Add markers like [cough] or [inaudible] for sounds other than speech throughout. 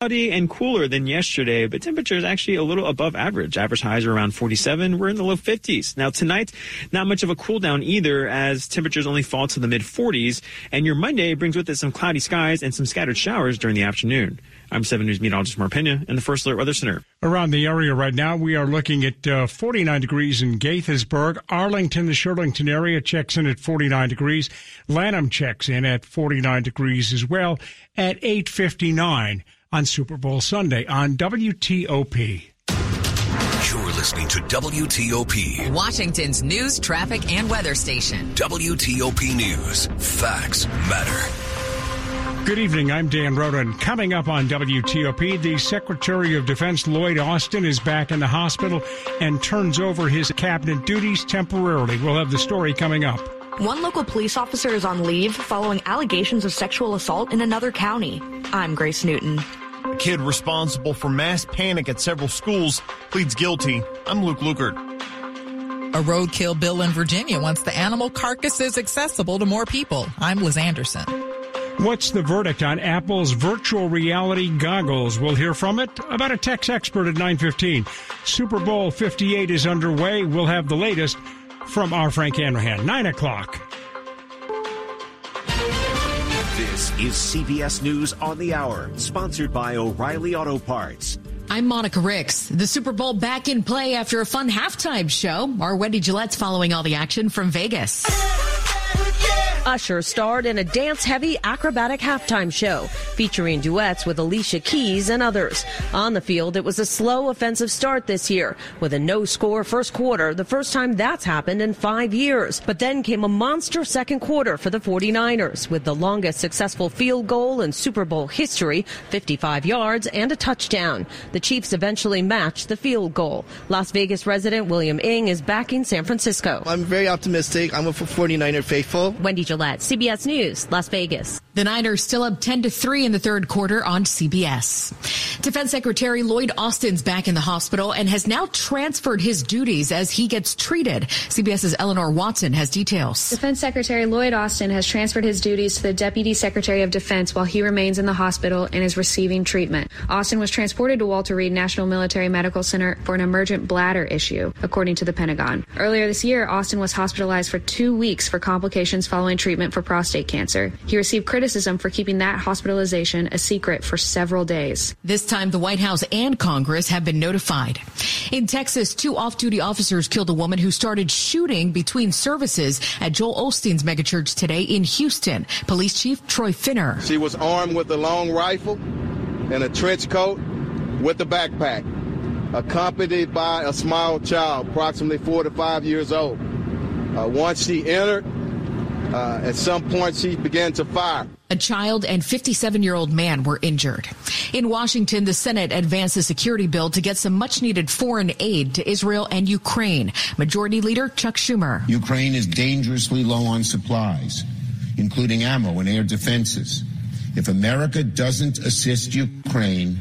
Cloudy and cooler than yesterday, but temperatures actually a little above average. Average highs are around 47. We're in the low 50s. Now tonight, not much of a cool down either as temperatures only fall to the mid 40s. And your Monday brings with it some cloudy skies and some scattered showers during the afternoon. I'm 7 News meteorologist Mark Pena in the First Alert Weather Center. Around the area right now, we are looking at uh, 49 degrees in Gaithersburg. Arlington, the Shirlington area checks in at 49 degrees. Lanham checks in at 49 degrees as well at 859 on Super Bowl Sunday on WTOP. You're listening to WTOP, Washington's news, traffic, and weather station. WTOP News. Facts matter. Good evening. I'm Dan Ronan. coming up on WTOP, the Secretary of Defense Lloyd Austin is back in the hospital and turns over his cabinet duties temporarily. We'll have the story coming up. One local police officer is on leave following allegations of sexual assault in another county. I'm Grace Newton. A kid responsible for mass panic at several schools pleads guilty. I'm Luke Lukert. A roadkill bill in Virginia wants the animal carcasses accessible to more people. I'm Liz Anderson. What's the verdict on Apple's virtual reality goggles? We'll hear from it about a tech expert at 9:15. Super Bowl 58 is underway. We'll have the latest from our Frank Hanrahan. 9 o'clock. This is CBS News on the Hour, sponsored by O'Reilly Auto Parts. I'm Monica Ricks. The Super Bowl back in play after a fun halftime show. Our Wendy Gillette's following all the action from Vegas. Usher starred in a dance heavy acrobatic halftime show featuring duets with Alicia Keys and others. On the field, it was a slow offensive start this year with a no score first quarter, the first time that's happened in five years. But then came a monster second quarter for the 49ers with the longest successful field goal in Super Bowl history, 55 yards and a touchdown. The Chiefs eventually matched the field goal. Las Vegas resident William Ing is backing San Francisco. I'm very optimistic. I'm a 49er faithful. Wendy Gillette, CBS News, Las Vegas. The Niners still up 10 to 3 in the third quarter on CBS. Defense Secretary Lloyd Austin's back in the hospital and has now transferred his duties as he gets treated. CBS's Eleanor Watson has details. Defense Secretary Lloyd Austin has transferred his duties to the Deputy Secretary of Defense while he remains in the hospital and is receiving treatment. Austin was transported to Walter Reed National Military Medical Center for an emergent bladder issue, according to the Pentagon. Earlier this year, Austin was hospitalized for two weeks for complications following treatment for prostate cancer. He received criticism for keeping that hospitalization a secret for several days. This time, the White House and Congress have been notified. In Texas, two off-duty officers killed a woman who started shooting between services at Joel Osteen's megachurch today in Houston. Police Chief Troy Finner. She was armed with a long rifle and a trench coat with a backpack, accompanied by a small child, approximately four to five years old. Uh, once she entered, uh, at some point she began to fire. A child and 57 year old man were injured. In Washington, the Senate advanced a security bill to get some much needed foreign aid to Israel and Ukraine. Majority Leader Chuck Schumer. Ukraine is dangerously low on supplies, including ammo and air defenses. If America doesn't assist Ukraine,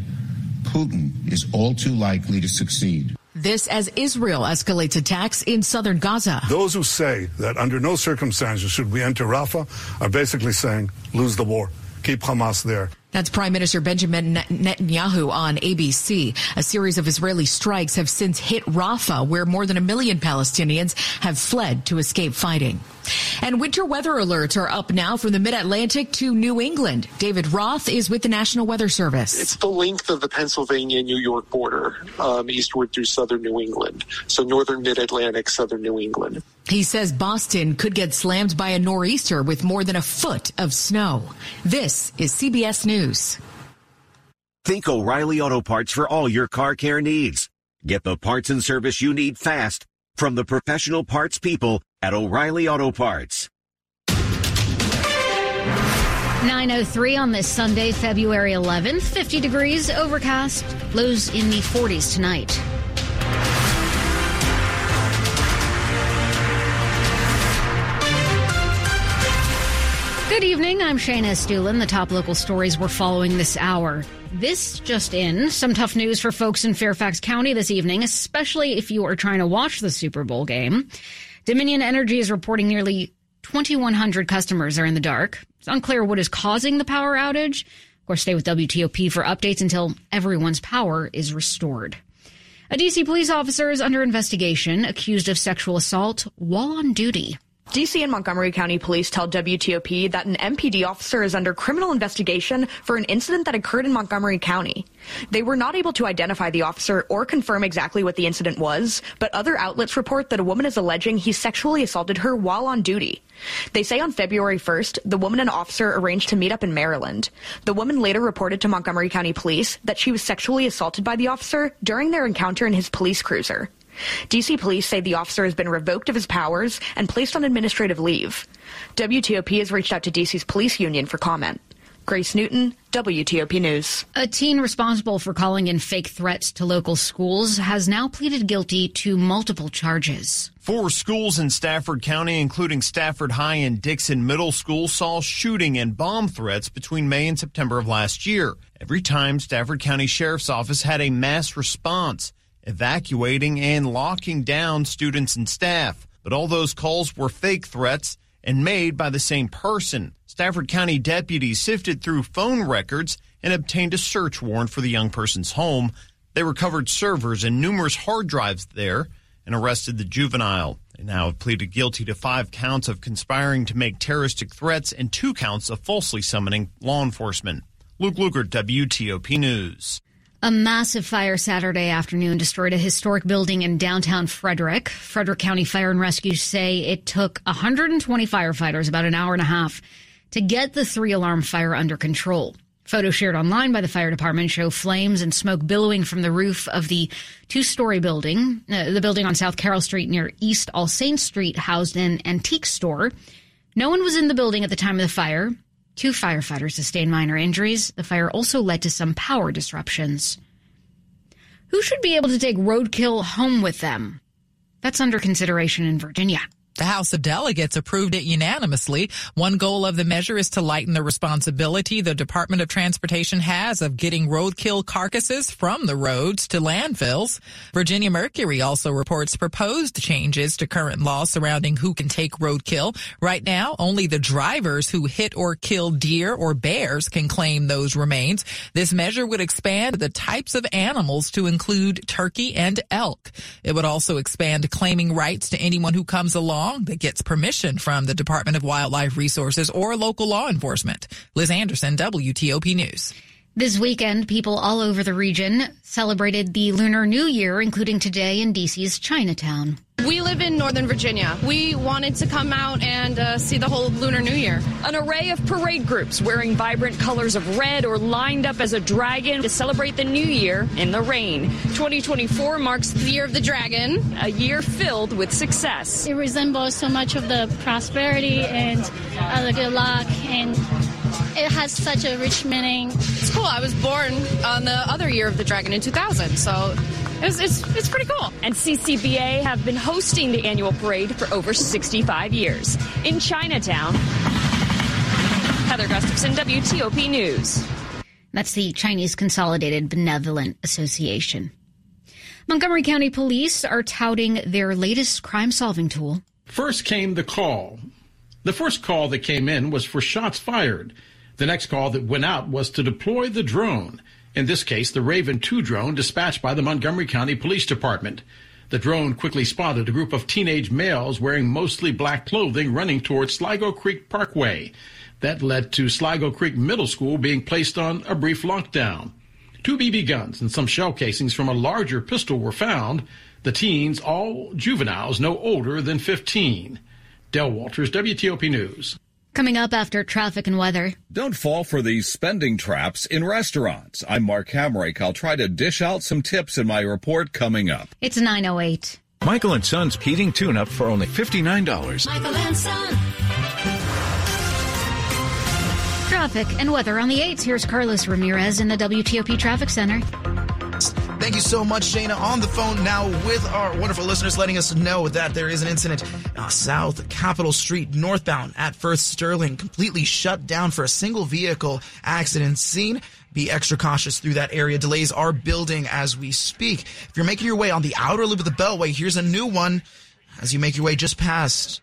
Putin is all too likely to succeed. This as Israel escalates attacks in southern Gaza. Those who say that under no circumstances should we enter Rafah are basically saying lose the war, keep Hamas there. That's Prime Minister Benjamin Netanyahu on ABC. A series of Israeli strikes have since hit Rafah, where more than a million Palestinians have fled to escape fighting. And winter weather alerts are up now from the mid-Atlantic to New England. David Roth is with the National Weather Service. It's the length of the Pennsylvania-New York border, um, eastward through southern New England. So northern mid-Atlantic, southern New England. He says Boston could get slammed by a nor'easter with more than a foot of snow. This is CBS News. Think O'Reilly Auto Parts for all your car care needs. Get the parts and service you need fast from the professional parts people at O'Reilly Auto Parts. 903 on this Sunday, February 11th. 50 degrees, overcast, lows in the 40s tonight. Good evening. I'm Shayna Estulin. The top local stories we're following this hour. This just in. Some tough news for folks in Fairfax County this evening, especially if you are trying to watch the Super Bowl game. Dominion Energy is reporting nearly 2,100 customers are in the dark. It's unclear what is causing the power outage. Of course, stay with WTOP for updates until everyone's power is restored. A DC police officer is under investigation, accused of sexual assault while on duty. DC and Montgomery County Police tell WTOP that an MPD officer is under criminal investigation for an incident that occurred in Montgomery County. They were not able to identify the officer or confirm exactly what the incident was, but other outlets report that a woman is alleging he sexually assaulted her while on duty. They say on February 1st, the woman and officer arranged to meet up in Maryland. The woman later reported to Montgomery County Police that she was sexually assaulted by the officer during their encounter in his police cruiser. DC police say the officer has been revoked of his powers and placed on administrative leave. WTOP has reached out to DC's police union for comment. Grace Newton, WTOP News. A teen responsible for calling in fake threats to local schools has now pleaded guilty to multiple charges. Four schools in Stafford County, including Stafford High and Dixon Middle School, saw shooting and bomb threats between May and September of last year. Every time Stafford County Sheriff's Office had a mass response evacuating and locking down students and staff. But all those calls were fake threats and made by the same person. Stafford County deputies sifted through phone records and obtained a search warrant for the young person's home. They recovered servers and numerous hard drives there and arrested the juvenile. They now have pleaded guilty to five counts of conspiring to make terroristic threats and two counts of falsely summoning law enforcement. Luke Lukert, WTOP News. A massive fire Saturday afternoon destroyed a historic building in downtown Frederick. Frederick County Fire and Rescue say it took 120 firefighters about an hour and a half to get the three alarm fire under control. Photos shared online by the fire department show flames and smoke billowing from the roof of the two story building. Uh, the building on South Carroll Street near East All Saints Street housed an antique store. No one was in the building at the time of the fire. Two firefighters sustained minor injuries. The fire also led to some power disruptions. Who should be able to take roadkill home with them? That's under consideration in Virginia. The House of Delegates approved it unanimously. One goal of the measure is to lighten the responsibility the Department of Transportation has of getting roadkill carcasses from the roads to landfills. Virginia Mercury also reports proposed changes to current law surrounding who can take roadkill. Right now, only the drivers who hit or kill deer or bears can claim those remains. This measure would expand the types of animals to include turkey and elk. It would also expand claiming rights to anyone who comes along that gets permission from the Department of Wildlife Resources or local law enforcement. Liz Anderson, WTOP News. This weekend, people all over the region celebrated the Lunar New Year, including today in DC's Chinatown. We live in Northern Virginia. We wanted to come out and uh, see the whole Lunar New Year. An array of parade groups wearing vibrant colors of red or lined up as a dragon to celebrate the new year in the rain. 2024 marks the year of the dragon, a year filled with success. It resembles so much of the prosperity and uh, the good luck and it has such a rich meaning. It's cool. I was born on the other year of the dragon in 2000, so it's, it's, it's pretty cool. And CCBA have been hosting the annual parade for over 65 years. In Chinatown, Heather Gustafson, WTOP News. That's the Chinese Consolidated Benevolent Association. Montgomery County Police are touting their latest crime solving tool. First came the call. The first call that came in was for shots fired. The next call that went out was to deploy the drone. In this case, the Raven 2 drone dispatched by the Montgomery County Police Department. The drone quickly spotted a group of teenage males wearing mostly black clothing running towards Sligo Creek Parkway. That led to Sligo Creek Middle School being placed on a brief lockdown. Two BB guns and some shell casings from a larger pistol were found. The teens, all juveniles no older than 15. Dell Walters, WTOP News. Coming up after traffic and weather. Don't fall for these spending traps in restaurants. I'm Mark Hamrick. I'll try to dish out some tips in my report coming up. It's 908. Michael and Son's heating tune-up for only $59. Michael and Son. Traffic and weather on the 8s. Here's Carlos Ramirez in the WTOP Traffic Center. Thank you so much, Shayna. On the phone now with our wonderful listeners, letting us know that there is an incident uh, south Capitol Street, northbound at First Sterling, completely shut down for a single vehicle accident scene. Be extra cautious through that area. Delays are building as we speak. If you're making your way on the outer loop of the Beltway, here's a new one as you make your way just past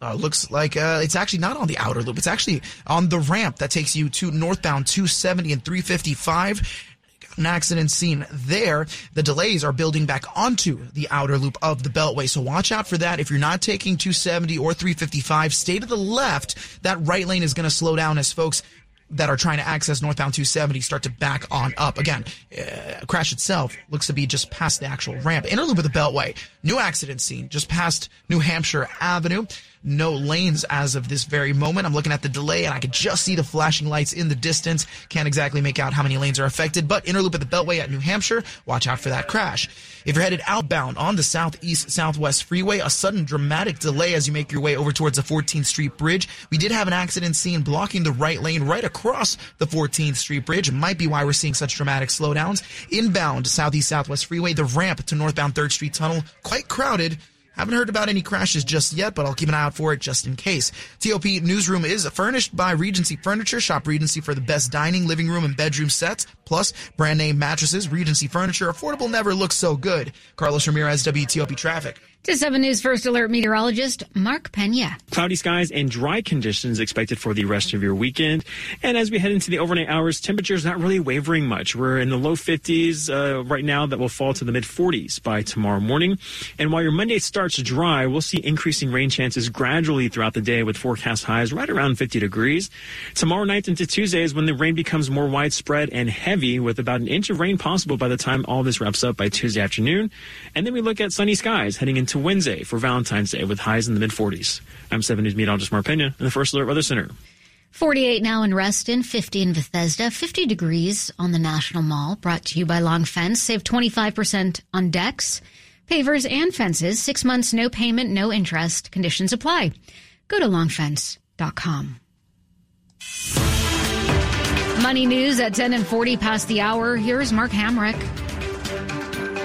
uh, looks like uh, it's actually not on the outer loop. It's actually on the ramp that takes you to northbound 270 and 355 an accident scene there. The delays are building back onto the outer loop of the Beltway. So watch out for that. If you're not taking 270 or 355, stay to the left. That right lane is going to slow down as folks that are trying to access northbound 270 start to back on up. Again, uh, crash itself looks to be just past the actual ramp. Inner loop of the Beltway, new accident scene just past New Hampshire Avenue no lanes as of this very moment. I'm looking at the delay and I can just see the flashing lights in the distance. Can't exactly make out how many lanes are affected, but inner loop at the Beltway at New Hampshire, watch out for that crash. If you're headed outbound on the southeast southwest freeway, a sudden dramatic delay as you make your way over towards the 14th Street Bridge. We did have an accident scene blocking the right lane right across the 14th Street Bridge. Might be why we're seeing such dramatic slowdowns. Inbound southeast southwest freeway, the ramp to northbound 3rd Street Tunnel, quite crowded. Haven't heard about any crashes just yet, but I'll keep an eye out for it just in case. TOP Newsroom is furnished by Regency Furniture. Shop Regency for the best dining, living room, and bedroom sets, plus brand name mattresses. Regency Furniture. Affordable never looks so good. Carlos Ramirez, WTOP Traffic. To 7 News First Alert meteorologist Mark Pena. Cloudy skies and dry conditions expected for the rest of your weekend. And as we head into the overnight hours, temperatures not really wavering much. We're in the low 50s uh, right now that will fall to the mid 40s by tomorrow morning. And while your Monday starts dry, we'll see increasing rain chances gradually throughout the day with forecast highs right around 50 degrees. Tomorrow night into Tuesday is when the rain becomes more widespread and heavy with about an inch of rain possible by the time all this wraps up by Tuesday afternoon. And then we look at sunny skies heading into Wednesday for Valentine's Day with highs in the mid 40s. I'm 7 News meteorologist Mark Pena in the First Alert Weather Center. 48 now in Reston, 50 in Bethesda, 50 degrees on the National Mall. Brought to you by Long Fence. Save 25% on decks, pavers, and fences. Six months, no payment, no interest. Conditions apply. Go to longfence.com. Money news at 10 and 40 past the hour. Here's Mark Hamrick.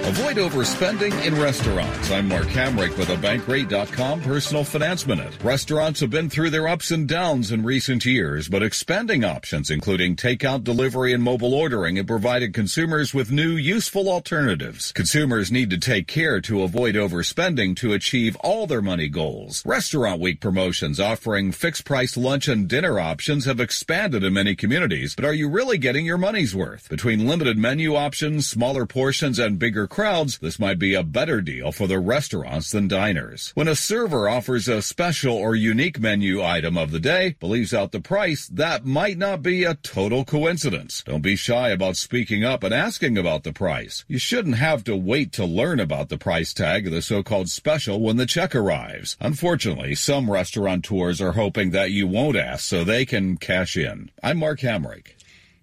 Avoid overspending in restaurants. I'm Mark Hamrick with a Bankrate.com personal finance minute. Restaurants have been through their ups and downs in recent years, but expanding options, including takeout, delivery, and mobile ordering, have provided consumers with new, useful alternatives. Consumers need to take care to avoid overspending to achieve all their money goals. Restaurant Week promotions offering fixed price lunch and dinner options have expanded in many communities, but are you really getting your money's worth? Between limited menu options, smaller portions, and bigger crowds, this might be a better deal for the restaurants than diners. When a server offers a special or unique menu item of the day, believes out the price, that might not be a total coincidence. Don't be shy about speaking up and asking about the price. You shouldn't have to wait to learn about the price tag of the so-called special when the check arrives. Unfortunately, some restaurateurs are hoping that you won't ask so they can cash in. I'm Mark Hamrick.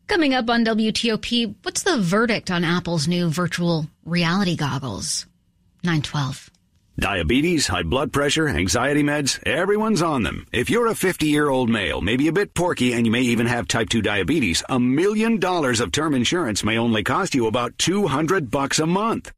Coming up on WTOP, what's the verdict on Apple's new virtual reality goggles? 912. Diabetes, high blood pressure, anxiety meds, everyone's on them. If you're a 50 year old male, maybe a bit porky, and you may even have type 2 diabetes, a million dollars of term insurance may only cost you about 200 bucks a month.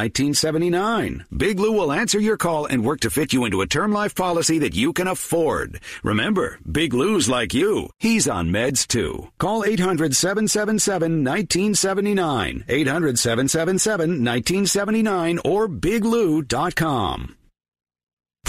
1979. Big Lou will answer your call and work to fit you into a term life policy that you can afford. Remember, Big Lou's like you. He's on meds too. Call 800 777 1979. 800 777 1979 or biglou.com.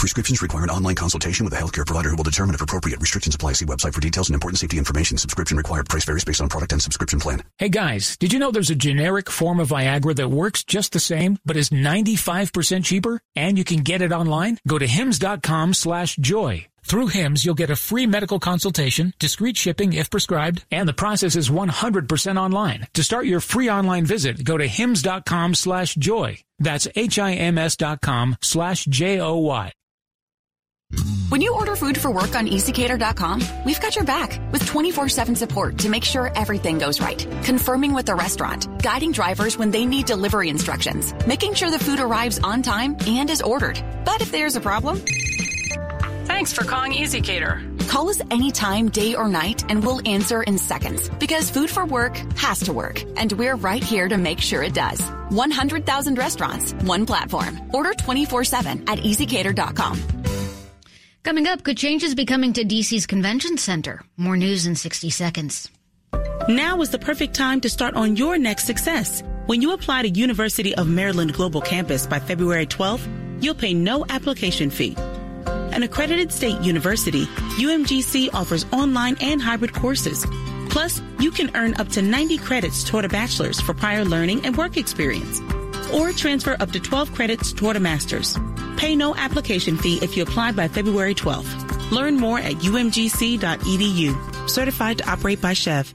Prescriptions require an online consultation with a healthcare provider who will determine if appropriate. Restrictions apply. See website for details and important safety information. Subscription required. Price varies based on product and subscription plan. Hey guys, did you know there's a generic form of Viagra that works just the same, but is 95% cheaper? And you can get it online? Go to hims.com slash joy. Through HIMS, you'll get a free medical consultation, discreet shipping if prescribed, and the process is 100% online. To start your free online visit, go to hims.com slash joy. That's H-I-M-S dot com slash J-O-Y. When you order food for work on ezCater.com, we've got your back with 24-7 support to make sure everything goes right. Confirming with the restaurant, guiding drivers when they need delivery instructions, making sure the food arrives on time and is ordered. But if there's a problem... Thanks for calling ezCater. Call us anytime, day or night, and we'll answer in seconds. Because food for work has to work, and we're right here to make sure it does. 100,000 restaurants, one platform. Order 24-7 at ezCater.com. Coming up, could changes be coming to DC's convention center? More news in 60 seconds. Now is the perfect time to start on your next success. When you apply to University of Maryland Global Campus by February 12th, you'll pay no application fee. An accredited state university, UMGC offers online and hybrid courses. Plus, you can earn up to 90 credits toward a bachelor's for prior learning and work experience. Or transfer up to 12 credits toward a master's. Pay no application fee if you apply by February 12th. Learn more at umgc.edu. Certified to operate by SCHEV.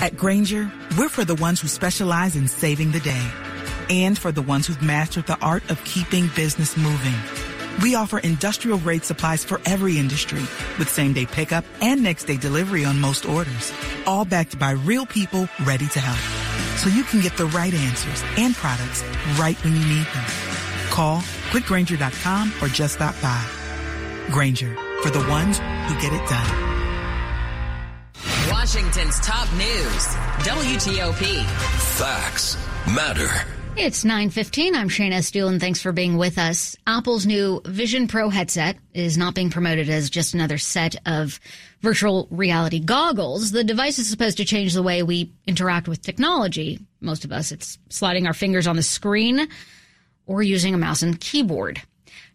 At Grainger, we're for the ones who specialize in saving the day and for the ones who've mastered the art of keeping business moving. We offer industrial grade supplies for every industry with same day pickup and next day delivery on most orders, all backed by real people ready to help. So you can get the right answers and products right when you need them. Call quickgranger.com or just stop by. Grainger for the ones who get it done. Washington's top news, WTOP. Facts matter. It's 9:15. I'm Shayna Estulin and thanks for being with us. Apple's new Vision Pro headset is not being promoted as just another set of virtual reality goggles. The device is supposed to change the way we interact with technology. Most of us it's sliding our fingers on the screen or using a mouse and keyboard.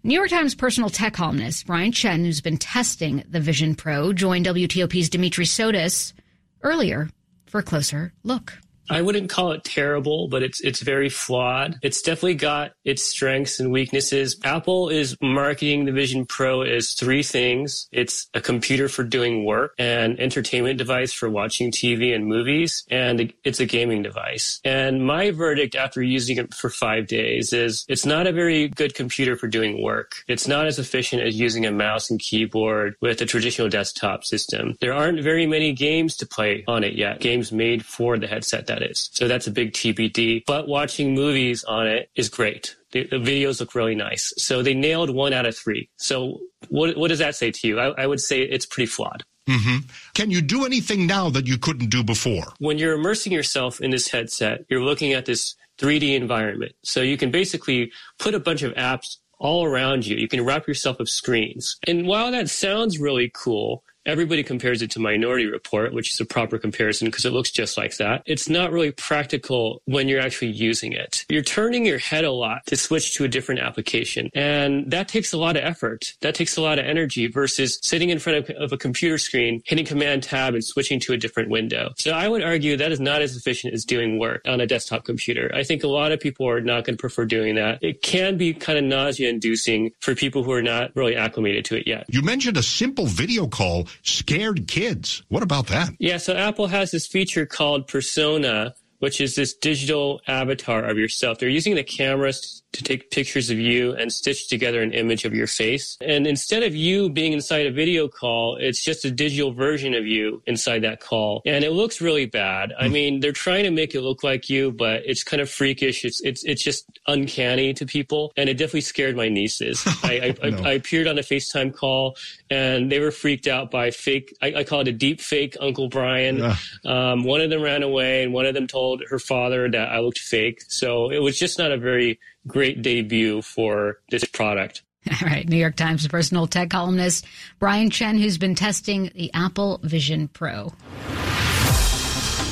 New York Times personal tech columnist Brian Chen, who's been testing the Vision Pro, joined WTOP's Dimitri Sotis earlier for a closer look. I wouldn't call it terrible, but it's it's very flawed. It's definitely got its strengths and weaknesses. Apple is marketing the Vision Pro as three things. It's a computer for doing work, an entertainment device for watching TV and movies, and it's a gaming device. And my verdict after using it for 5 days is it's not a very good computer for doing work. It's not as efficient as using a mouse and keyboard with a traditional desktop system. There aren't very many games to play on it yet. Games made for the headset that is. So that's a big TBD. But watching movies on it is great. The, the, videos look really nice. So they nailed one out of three. So what, what does that say to you? I, I would say it's pretty flawed. Mm-hmm. Can you do anything now that you couldn't do before? When you're immersing yourself in this headset, you're looking at this 3D environment. So you can basically put a bunch of apps all around you. You can wrap yourself with screens. And while that sounds really cool, Everybody compares it to Minority Report, which is a proper comparison because it looks just like that. It's not really practical when you're actually using it. You're turning your head a lot to switch to a different application. And that takes a lot of effort. That takes a lot of energy versus sitting in front of, of a computer screen, hitting Command Tab and switching to a different window. So I would argue that is not as efficient as doing work on a desktop computer. I think a lot of people are not going to prefer doing that. It can be kind of nausea inducing for people who are not really acclimated to it yet. You mentioned a simple video call scared kids. What about that? Yeah, so Apple has this feature called Persona, which is this digital avatar of yourself. They're using the cameras to take pictures of you and stitch together an image of your face. And instead of you being inside a video call, it's just a digital version of you inside that call. And it looks really bad. I hmm. mean, they're trying to make it look like you, but it's kind of freakish. It's, it's, it's just uncanny to people. And it definitely scared my nieces. [laughs] I, I, no. I, I, appeared on a FaceTime call and they were freaked out by fake, I, I call it a deep fake Uncle Brian. Um, one of them ran away and one of them told her father that I looked fake. So it was just not a very great debut for this product. [laughs] All right. New York Times personal tech columnist Brian Chen, who's been testing the Apple Vision Pro.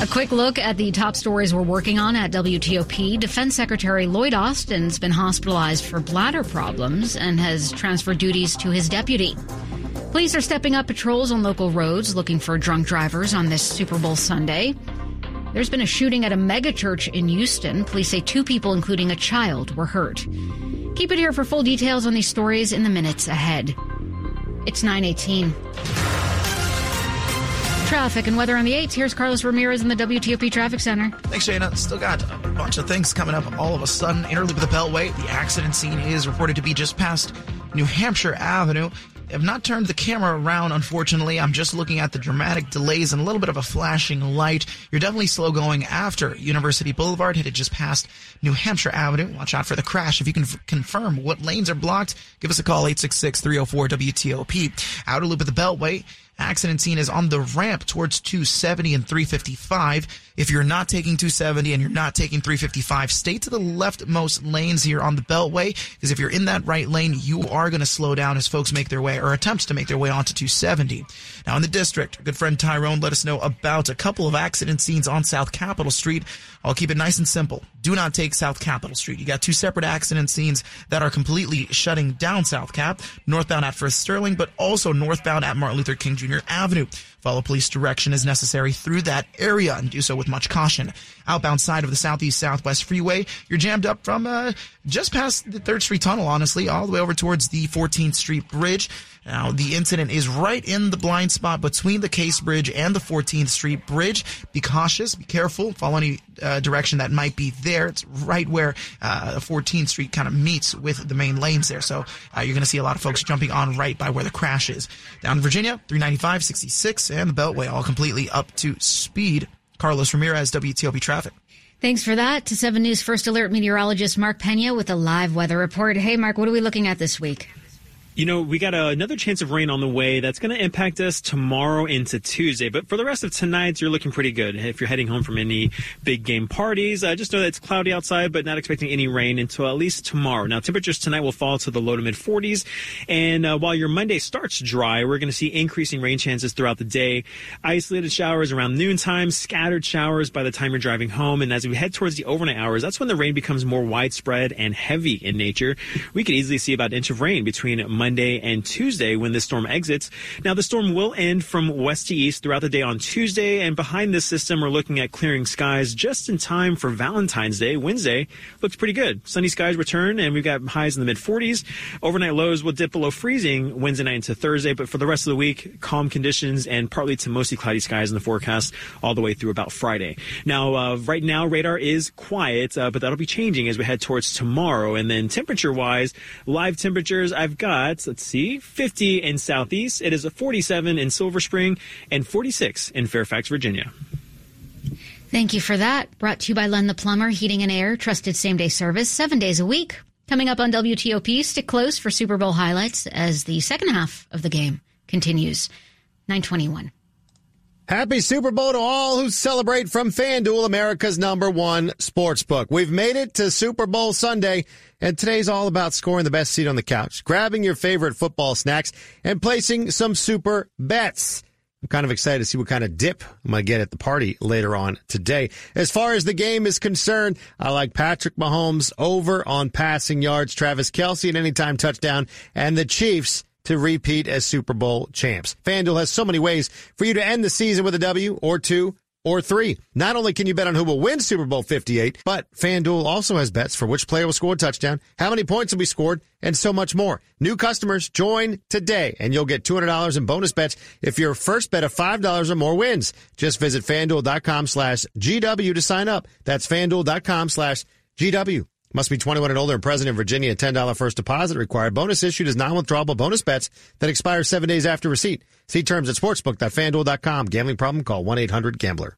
A quick look at the top stories we're working on at WTOP. Defense Secretary Lloyd Austin's been hospitalized for bladder problems and has transferred duties to his deputy. Police are stepping up patrols on local roads looking for drunk drivers on this Super Bowl Sunday. There's been a shooting at a megachurch in Houston. Police say two people, including a child, were hurt. Keep it here for full details on these stories in the minutes ahead. It's 918. Traffic and weather on the 8th. Here's Carlos Ramirez in the WTOP Traffic Center. Thanks, Shayna. Still got a bunch of things coming up all of a sudden. Interloop of the Beltway. The accident scene is reported to be just past New Hampshire Avenue. Have not turned the camera around, unfortunately. I'm just looking at the dramatic delays and a little bit of a flashing light. You're definitely slow going after University Boulevard, headed just past New Hampshire Avenue. Watch out for the crash. If you can f- confirm what lanes are blocked, give us a call, 866-304-WTOP. Outer loop of the Beltway. Accident scene is on the ramp towards 270 and 355. If you're not taking 270 and you're not taking 355, stay to the leftmost lanes here on the Beltway, because if you're in that right lane, you are going to slow down as folks make their way or attempt to make their way onto 270. Now in the district, good friend Tyrone let us know about a couple of accident scenes on South Capitol Street. I'll keep it nice and simple. Do not take South Capitol Street. You got two separate accident scenes that are completely shutting down South Cap, northbound at First Sterling, but also northbound at Martin Luther King Jr. Avenue. Follow police direction as necessary through that area and do so with much caution. Outbound side of the Southeast Southwest Freeway, you're jammed up from uh, just past the 3rd Street Tunnel, honestly, all the way over towards the 14th Street Bridge. Now, the incident is right in the blind spot between the Case Bridge and the 14th Street Bridge. Be cautious, be careful, follow any uh, direction that might be there. It's right where uh, 14th Street kind of meets with the main lanes there. So uh, you're going to see a lot of folks jumping on right by where the crash is. Down in Virginia, 395, 66, and the Beltway all completely up to speed. Carlos Ramirez, WTOP Traffic. Thanks for that. To 7 News First Alert meteorologist Mark Pena with a live weather report. Hey, Mark, what are we looking at this week? You know, we got a, another chance of rain on the way that's going to impact us tomorrow into Tuesday. But for the rest of tonight, you're looking pretty good. If you're heading home from any big game parties, uh, just know that it's cloudy outside, but not expecting any rain until at least tomorrow. Now, temperatures tonight will fall to the low to mid 40s. And uh, while your Monday starts dry, we're going to see increasing rain chances throughout the day. Isolated showers around noontime, scattered showers by the time you're driving home. And as we head towards the overnight hours, that's when the rain becomes more widespread and heavy in nature. We could easily see about an inch of rain between Monday and Tuesday when the storm exits. Now, the storm will end from west to east throughout the day on Tuesday, and behind this system, we're looking at clearing skies just in time for Valentine's Day. Wednesday looks pretty good. Sunny skies return, and we've got highs in the mid 40s. Overnight lows will dip below freezing Wednesday night into Thursday, but for the rest of the week, calm conditions and partly to mostly cloudy skies in the forecast all the way through about Friday. Now, uh, right now, radar is quiet, uh, but that'll be changing as we head towards tomorrow. And then temperature wise, live temperatures, I've got, let's see, 50 in Southeast. It is a 47 in Silver Spring and 46 in Fairfax, Virginia. Thank you for that. Brought to you by Len the Plumber, Heating and Air, trusted same day service, seven days a week. Coming up on WTOP, stick close for Super Bowl highlights as the second half of the game continues. 921. Happy Super Bowl to all who celebrate from FanDuel, America's number one sports book. We've made it to Super Bowl Sunday, and today's all about scoring the best seat on the couch, grabbing your favorite football snacks, and placing some super bets. I'm kind of excited to see what kind of dip I'm going to get at the party later on today. As far as the game is concerned, I like Patrick Mahomes over on passing yards, Travis Kelce an anytime touchdown, and the Chiefs to repeat as Super Bowl champs. FanDuel has so many ways for you to end the season with a W or two or three. Not only can you bet on who will win Super Bowl 58, but FanDuel also has bets for which player will score a touchdown, how many points will be scored, and so much more. New customers join today and you'll get $200 in bonus bets if your first bet of $5 or more wins. Just visit fanduel.com slash GW to sign up. That's fanduel.com slash GW. Must be 21 and older and present in Virginia. $10 first deposit required. Bonus issued as non-withdrawable bonus bets that expire seven days after receipt. See terms at sportsbook.fanduel.com. Gambling problem? Call 1-800-GAMBLER.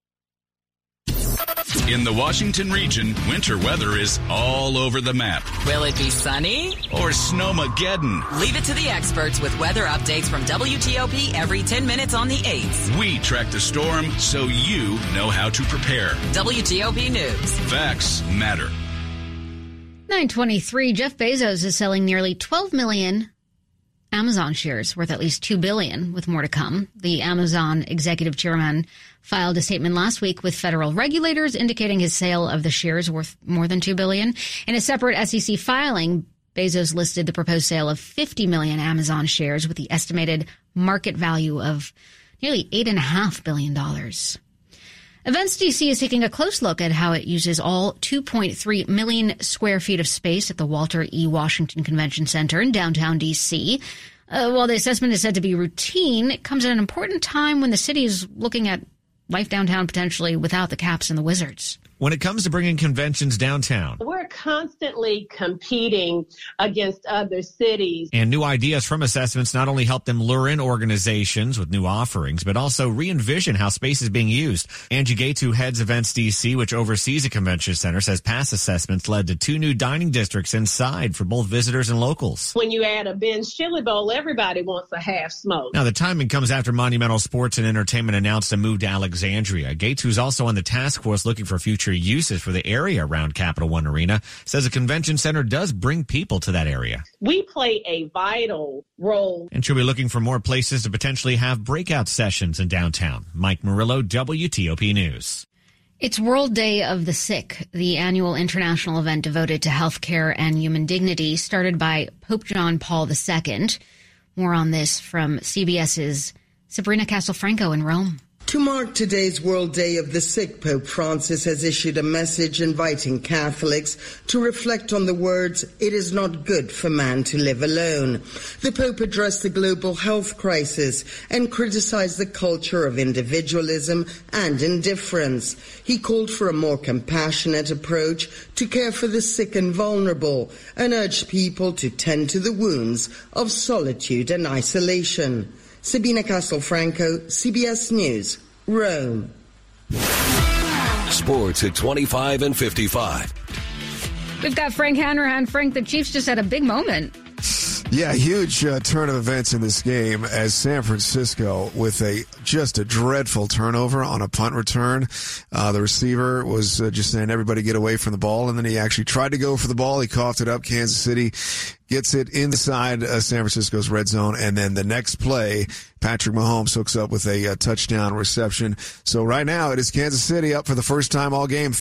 In the Washington region, winter weather is all over the map. Will it be sunny? Or snowmageddon? Leave it to the experts with weather updates from WTOP every 10 minutes on the 8th. We track the storm so you know how to prepare. WTOP News. Facts matter. 923 Jeff Bezos is selling nearly 12 million Amazon shares worth at least 2 billion with more to come. The Amazon executive chairman filed a statement last week with federal regulators indicating his sale of the shares worth more than 2 billion. In a separate SEC filing, Bezos listed the proposed sale of 50 million Amazon shares with the estimated market value of nearly $8.5 billion. Events DC is taking a close look at how it uses all 2.3 million square feet of space at the Walter E. Washington Convention Center in downtown DC. Uh, while the assessment is said to be routine, it comes at an important time when the city is looking at life downtown potentially without the Caps and the Wizards. When it comes to bringing conventions downtown, we're constantly competing against other cities. And new ideas from assessments not only help them lure in organizations with new offerings, but also re envision how space is being used. Angie Gates, who heads Events DC, which oversees a convention center, says past assessments led to two new dining districts inside for both visitors and locals. When you add a Ben's Chili Bowl, everybody wants a half smoke. Now, the timing comes after Monumental Sports and Entertainment announced a move to Alexandria. Gates, who's also on the task force looking for future uses for the area around Capital One Arena, says a convention center does bring people to that area. We play a vital role. And she'll be looking for more places to potentially have breakout sessions in downtown. Mike Murillo, WTOP News. It's World Day of the Sick, the annual international event devoted to healthcare and human dignity, started by Pope John Paul II. More on this from CBS's Sabina Castelfranco in Rome. To mark today's World Day of the Sick, Pope Francis has issued a message inviting Catholics to reflect on the words, It is not good for man to live alone. The Pope addressed the global health crisis and criticized the culture of individualism and indifference. He called for a more compassionate approach to care for the sick and vulnerable and urged people to tend to the wounds of solitude and isolation. Sabina Castelfranco, CBS News, Rome. Sports at 25 and 55. We've got Frank Hanrahan. Frank, the Chiefs just had a big moment. Yeah, huge uh, turn of events in this game as San Francisco with a just a dreadful turnover on a punt return. Uh, the receiver was uh, just saying everybody get away from the ball, and then he actually tried to go for the ball. He coughed it up. Kansas City gets it inside uh, San Francisco's red zone, and then the next play, Patrick Mahomes hooks up with a uh, touchdown reception. So right now it is Kansas City up for the first time all game.